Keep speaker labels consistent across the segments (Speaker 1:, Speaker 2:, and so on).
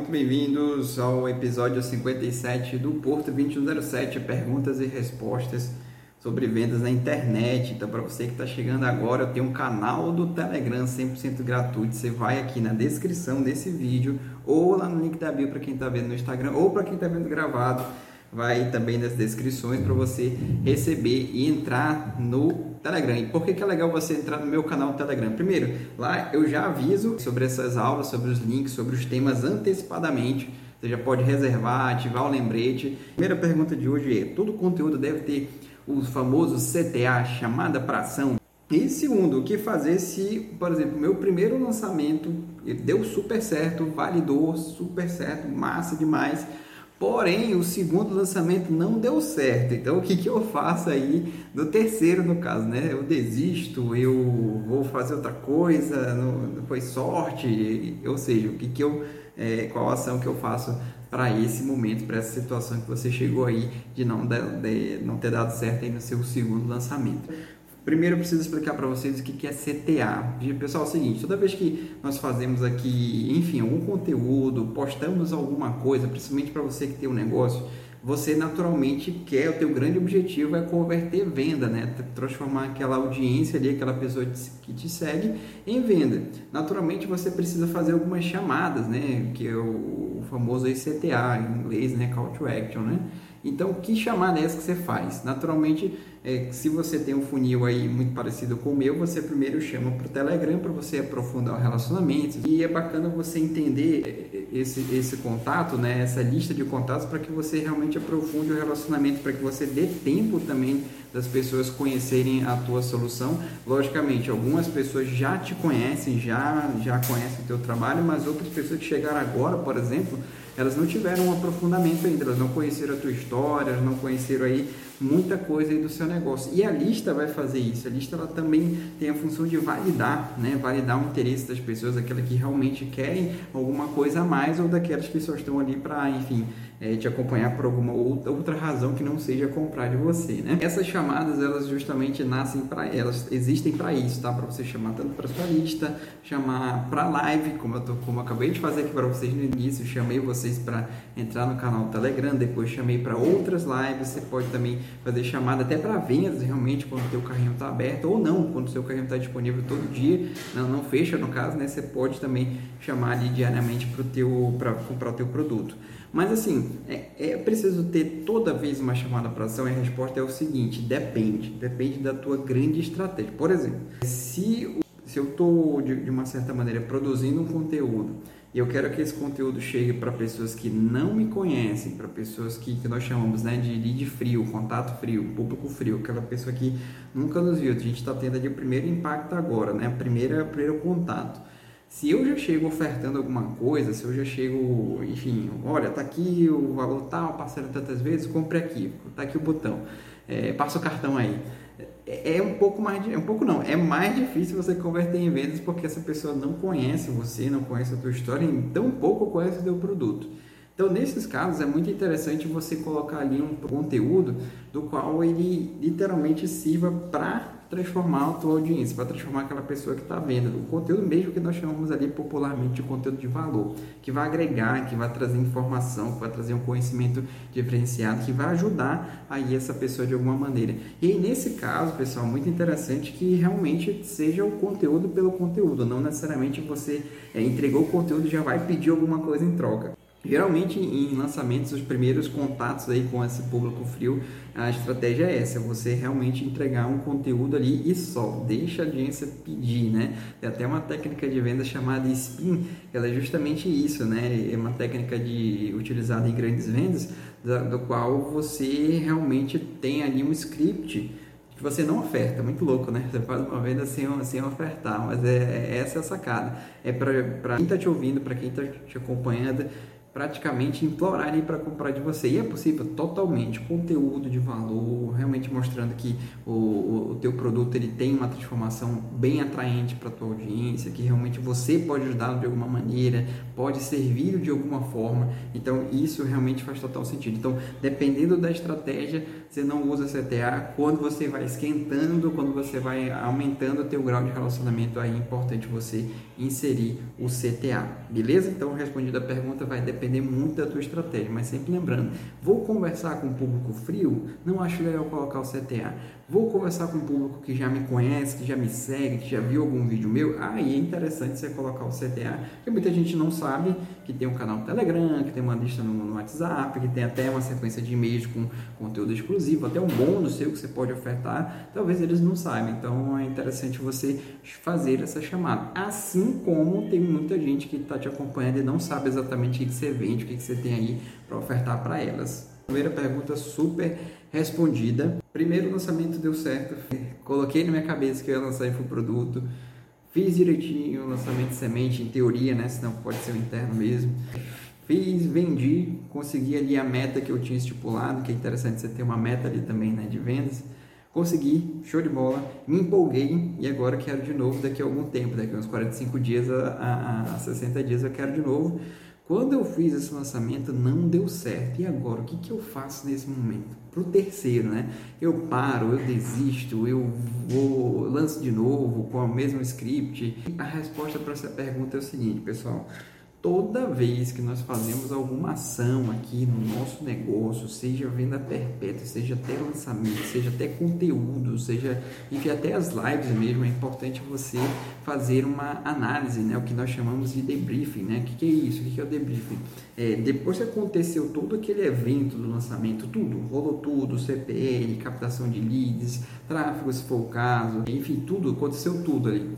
Speaker 1: muito bem-vindos ao episódio 57 do Porto 2107, perguntas e respostas sobre vendas na internet. Então, para você que está chegando agora, eu tenho um canal do Telegram 100% gratuito. Você vai aqui na descrição desse vídeo ou lá no link da bio para quem está vendo no Instagram ou para quem está vendo gravado vai também nas descrições para você receber e entrar no Telegram. E por que, que é legal você entrar no meu canal Telegram? Primeiro, lá eu já aviso sobre essas aulas, sobre os links, sobre os temas antecipadamente. Você já pode reservar, ativar o lembrete. Primeira pergunta de hoje é: todo conteúdo deve ter o famoso CTA, chamada para ação? E segundo, o que fazer se, por exemplo, meu primeiro lançamento deu super certo, validou super certo, massa demais Porém, o segundo lançamento não deu certo. Então, o que, que eu faço aí no terceiro, no caso, né? Eu desisto, eu vou fazer outra coisa, não, foi sorte. Ou seja, o que, que eu, é, qual ação que eu faço para esse momento, para essa situação que você chegou aí de não, de, de não ter dado certo aí no seu segundo lançamento. Primeiro eu preciso explicar para vocês o que é CTA. Pessoal, é o seguinte, toda vez que nós fazemos aqui, enfim, algum conteúdo, postamos alguma coisa, principalmente para você que tem um negócio, você naturalmente quer, o teu grande objetivo é converter venda, né? Transformar aquela audiência ali, aquela pessoa que te segue em venda. Naturalmente você precisa fazer algumas chamadas, né? Que é o famoso CTA em inglês, né? Call to Action, né? Então, que chamada é essa que você faz? Naturalmente, é, se você tem um funil aí muito parecido com o meu, você primeiro chama para o Telegram para você aprofundar o relacionamento. E é bacana você entender é, esse, esse contato, né, essa lista de contatos, para que você realmente aprofunde o relacionamento, para que você dê tempo também das pessoas conhecerem a tua solução. Logicamente, algumas pessoas já te conhecem, já, já conhecem o teu trabalho, mas outras pessoas que chegaram agora, por exemplo, elas não tiveram um aprofundamento ainda, elas não conheceram a tua história, elas não conheceram aí muita coisa aí do seu negócio. E a lista vai fazer isso. A lista ela também tem a função de validar, né? Validar o interesse das pessoas, aquelas que realmente querem alguma coisa a mais ou daquelas que só estão ali para, enfim, é, te acompanhar por alguma outra razão que não seja comprar de você, né? Essas chamadas, elas justamente nascem para elas existem para isso, tá? Para você chamar tanto para sua lista, chamar para live, como eu tô, como eu acabei de fazer aqui para vocês no início, chamei vocês para entrar no canal do Telegram, depois chamei para outras lives, você pode também fazer chamada até para vendas, realmente quando o teu carrinho está aberto ou não, quando o seu carrinho está disponível todo dia, não, não fecha no caso, né? Você pode também chamar ali diariamente para teu para comprar o teu produto. Mas assim, é, é preciso ter toda vez uma chamada para ação e a resposta é o seguinte: depende. Depende da tua grande estratégia. Por exemplo, se, se eu estou de, de uma certa maneira produzindo um conteúdo e eu quero que esse conteúdo chegue para pessoas que não me conhecem, para pessoas que, que nós chamamos né, de lead frio, contato frio, público frio, aquela pessoa que nunca nos viu. A gente está tendo ali o primeiro impacto agora, né? Primeira, primeiro contato. Se eu já chego ofertando alguma coisa, se eu já chego, enfim, olha, tá aqui o valor tal, parcela tantas vezes, compre aqui, tá aqui o botão, é, passa o cartão aí. É, é um pouco mais, é um pouco não, é mais difícil você converter em vendas porque essa pessoa não conhece você, não conhece a tua história e tão pouco conhece o teu produto. Então, nesses casos, é muito interessante você colocar ali um conteúdo do qual ele literalmente sirva para transformar a tua audiência, para transformar aquela pessoa que está vendo. O conteúdo mesmo que nós chamamos ali popularmente de conteúdo de valor, que vai agregar, que vai trazer informação, que vai trazer um conhecimento diferenciado, que vai ajudar aí essa pessoa de alguma maneira. E aí, nesse caso, pessoal, muito interessante que realmente seja o conteúdo pelo conteúdo, não necessariamente você é, entregou o conteúdo e já vai pedir alguma coisa em troca. Geralmente em lançamentos, os primeiros contatos aí com esse público frio, a estratégia é essa, é você realmente entregar um conteúdo ali e só, deixa a audiência pedir, né? Tem até uma técnica de venda chamada spin, ela é justamente isso, né? É uma técnica de utilizada em grandes vendas, da, do qual você realmente tem ali um script que você não oferta, muito louco, né? Você faz uma venda sem, sem ofertar, mas é, é essa é a sacada. É para quem está te ouvindo, para quem está te acompanhando, praticamente implorarem para comprar de você. E é possível totalmente, conteúdo de valor, realmente mostrando que o, o, o teu produto ele tem uma transformação bem atraente para a tua audiência, que realmente você pode ajudá-lo de alguma maneira, pode servir de alguma forma. Então isso realmente faz total sentido. Então, dependendo da estratégia, você não usa CTA. Quando você vai esquentando, quando você vai aumentando o teu grau de relacionamento, aí é importante você inserir o CTA. Beleza? Então, respondida a pergunta, vai depender muito da tua estratégia, mas sempre lembrando, vou conversar com um público frio, não acho legal colocar o CTA. Vou conversar com um público que já me conhece, que já me segue, que já viu algum vídeo meu, aí é interessante você colocar o CTA, porque muita gente não sabe que tem um canal no Telegram, que tem uma lista no, no WhatsApp, que tem até uma sequência de e-mails com conteúdo exclusivo, até um bônus seu que você pode ofertar, talvez eles não saibam, então é interessante você fazer essa chamada. Assim como tem muita gente que está te acompanhando e não sabe exatamente o que você vende, o que você tem aí para ofertar para elas. Primeira pergunta super respondida. Primeiro lançamento deu certo. Coloquei na minha cabeça que eu ia lançar infoproduto. Fiz direitinho o lançamento de semente, em teoria, né? Senão pode ser o interno mesmo. Fiz, vendi, consegui ali a meta que eu tinha estipulado, que é interessante você ter uma meta ali também, né? De vendas. Consegui, show de bola, me empolguei e agora quero de novo daqui a algum tempo, daqui a uns 45 dias a, a, a 60 dias eu quero de novo quando eu fiz esse lançamento, não deu certo. E agora, o que, que eu faço nesse momento? Para o terceiro, né? Eu paro, eu desisto, eu vou lanço de novo com o mesmo script. A resposta para essa pergunta é o seguinte, pessoal toda vez que nós fazemos alguma ação aqui no nosso negócio, seja venda perpétua, seja até lançamento, seja até conteúdo, seja enfim, até as lives mesmo, é importante você fazer uma análise, né? o que nós chamamos de debriefing. Né? O que, é isso? O que, que é o debriefing? É, depois que aconteceu todo aquele evento do lançamento, tudo, rolou tudo, CPL, captação de leads, tráfego se for o caso, enfim, tudo, aconteceu tudo ali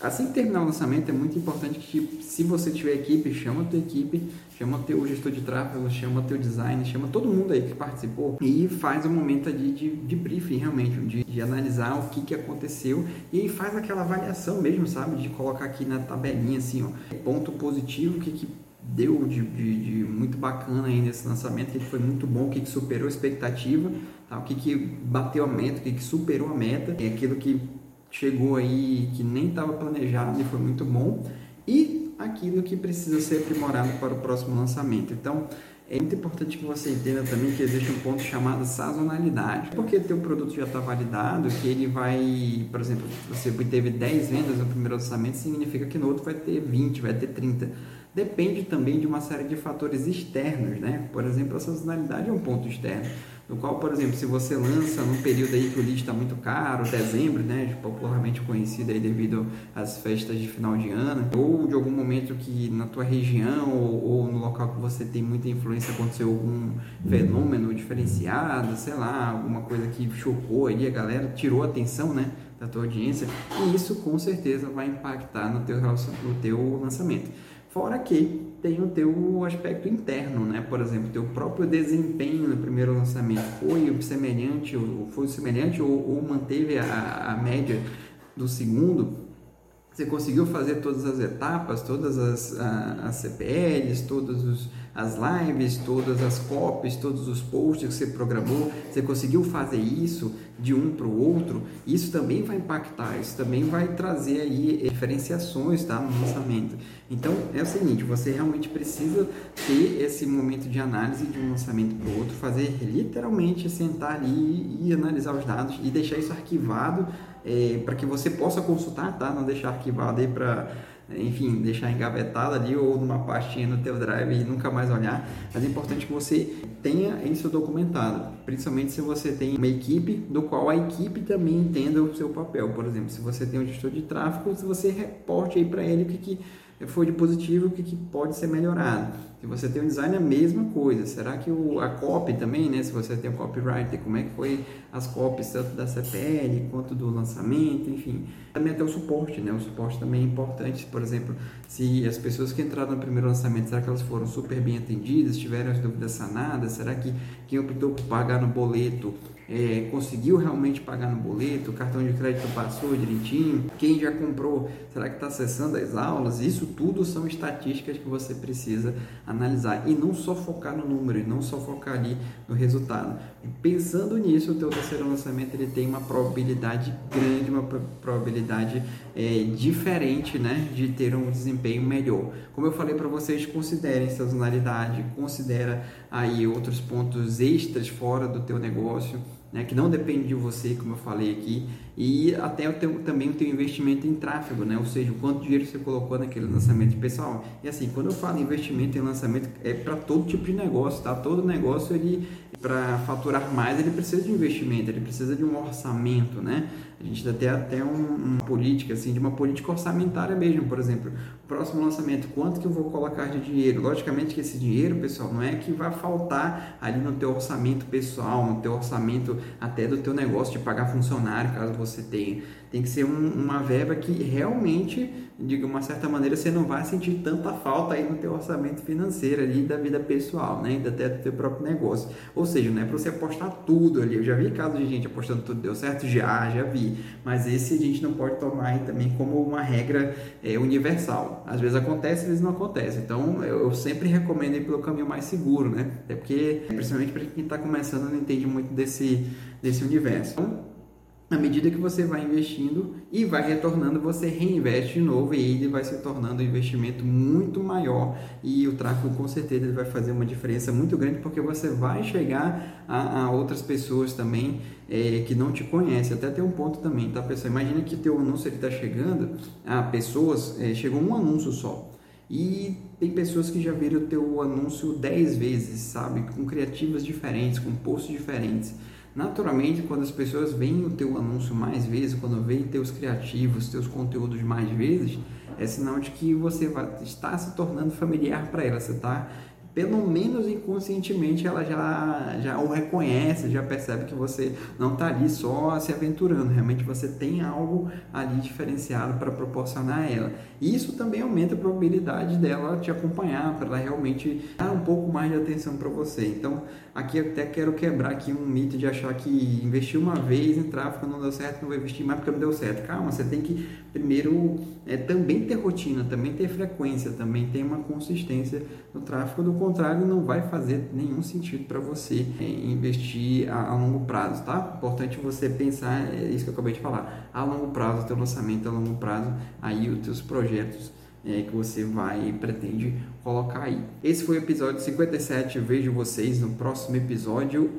Speaker 1: Assim que terminar o lançamento, é muito importante que, se você tiver equipe, chama a tua equipe, chama teu gestor de tráfego, chama teu design, chama todo mundo aí que participou e faz um momento de, de, de briefing, realmente, de, de, analisar o que, que aconteceu e aí faz aquela avaliação mesmo, sabe? De colocar aqui na tabelinha, assim, ó, ponto positivo, o que, que deu de, de, de, muito bacana aí nesse lançamento, que, foi muito bom, que, que superou a expectativa, tá? o que, que bateu a meta, o que, que superou a meta, é aquilo que chegou aí que nem estava planejado e foi muito bom, e aquilo que precisa ser aprimorado para o próximo lançamento. Então, é muito importante que você entenda também que existe um ponto chamado sazonalidade. Porque teu produto já está validado, que ele vai, por exemplo, você teve 10 vendas no primeiro lançamento, significa que no outro vai ter 20, vai ter 30. Depende também de uma série de fatores externos, né? Por exemplo, a sazonalidade é um ponto externo no qual, por exemplo, se você lança num período aí que o lead está muito caro, dezembro, né, popularmente conhecido aí devido às festas de final de ano, ou de algum momento que na tua região ou, ou no local que você tem muita influência aconteceu algum fenômeno diferenciado, sei lá, alguma coisa que chocou ali a galera, tirou a atenção, né, da tua audiência, e isso com certeza vai impactar no teu, no teu lançamento. Fora que tem o teu aspecto interno, né? Por exemplo, teu próprio desempenho no primeiro lançamento foi semelhante, ou foi semelhante ou, ou manteve a, a média do segundo. Você conseguiu fazer todas as etapas, todas as, as CPLs, todas as lives, todas as copies, todos os posts que você programou. Você conseguiu fazer isso de um para o outro? Isso também vai impactar, isso também vai trazer aí diferenciações tá, no lançamento. Então é o seguinte, você realmente precisa ter esse momento de análise de um lançamento para o outro, fazer literalmente sentar ali e analisar os dados e deixar isso arquivado é, para que você possa consultar, tá? Não deixar arquivado aí para enfim, deixar engavetado ali ou numa pastinha no teu drive e nunca mais olhar. Mas é importante que você tenha isso documentado, principalmente se você tem uma equipe do qual a equipe também entenda o seu papel. Por exemplo, se você tem um gestor de tráfego, se você reporte aí para ele o que, que foi de positivo, o que, que pode ser melhorado. Se você tem um design, é a mesma coisa. Será que o, a copy também, né? Se você tem um copywriter, como é que foi as copies tanto da CPL quanto do lançamento, enfim. Também até o suporte, né? O suporte também é importante. Por exemplo, se as pessoas que entraram no primeiro lançamento, será que elas foram super bem atendidas? Tiveram as dúvidas sanadas? Será que quem optou por pagar no boleto é, conseguiu realmente pagar no boleto, o cartão de crédito passou direitinho, quem já comprou, será que está acessando as aulas? Isso tudo são estatísticas que você precisa analisar e não só focar no número, e não só focar ali no resultado. Pensando nisso, o teu terceiro lançamento ele tem uma probabilidade grande, uma probabilidade é, diferente, né, de ter um desempenho melhor. Como eu falei para vocês, considerem sazonalidade, considera aí outros pontos extras fora do teu negócio né, que não depende de você, como eu falei aqui, e até o teu, também o teu investimento em tráfego, né, ou seja, o quanto dinheiro você colocou naquele lançamento pessoal. E assim, quando eu falo investimento em lançamento, é para todo tipo de negócio, tá? Todo negócio, ele para faturar mais, ele precisa de investimento, ele precisa de um orçamento, né? A gente dá até, até um, uma política, assim, de uma política orçamentária mesmo, por exemplo, próximo lançamento, quanto que eu vou colocar de dinheiro? Logicamente que esse dinheiro, pessoal, não é que vai faltar ali no teu orçamento pessoal, no teu orçamento até do teu negócio de pagar funcionário, caso você tenha. Tem que ser um, uma verba que realmente, de uma certa maneira, você não vai sentir tanta falta aí no teu orçamento financeiro ali da vida pessoal, né? E até do teu próprio negócio. Ou seja, não é para você apostar tudo ali. Eu já vi casos de gente apostando tudo deu certo, já, já vi. Mas esse a gente não pode tomar também como uma regra é, universal. Às vezes acontece, às vezes não acontece. Então, eu, sempre recomendo ir pelo caminho mais seguro, né? Até porque, principalmente para quem está começando, não entende muito desse, desse universo. Então, à medida que você vai investindo e vai retornando, você reinveste de novo e ele vai se tornando um investimento muito maior e o tráfego com certeza vai fazer uma diferença muito grande porque você vai chegar a, a outras pessoas também é, que não te conhecem. Até tem um ponto também, tá pessoal? Imagina que teu anúncio está chegando a pessoas, é, chegou um anúncio só. E tem pessoas que já viram o teu anúncio 10 vezes, sabe? Com criativas diferentes, com posts diferentes. Naturalmente, quando as pessoas veem o teu anúncio mais vezes, quando veem teus criativos, teus conteúdos mais vezes, é sinal de que você está se tornando familiar para ela, você está pelo menos inconscientemente ela já, já o reconhece, já percebe que você não está ali só se aventurando, realmente você tem algo ali diferenciado para proporcionar a ela. E isso também aumenta a probabilidade dela te acompanhar, para ela realmente dar um pouco mais de atenção para você. Então, aqui até quero quebrar aqui um mito de achar que investir uma vez em tráfego não deu certo, não vou investir mais porque não deu certo. Calma, você tem que primeiro é, também ter rotina, também ter frequência, também ter uma consistência no tráfego do contrário, não vai fazer nenhum sentido para você é, investir a, a, longo prazo, tá? Importante você pensar, é isso que eu acabei de falar, a longo prazo, teu lançamento a longo prazo, aí os teus projetos é, que você vai pretende colocar aí. Esse foi o episódio 57, vejo vocês no próximo episódio.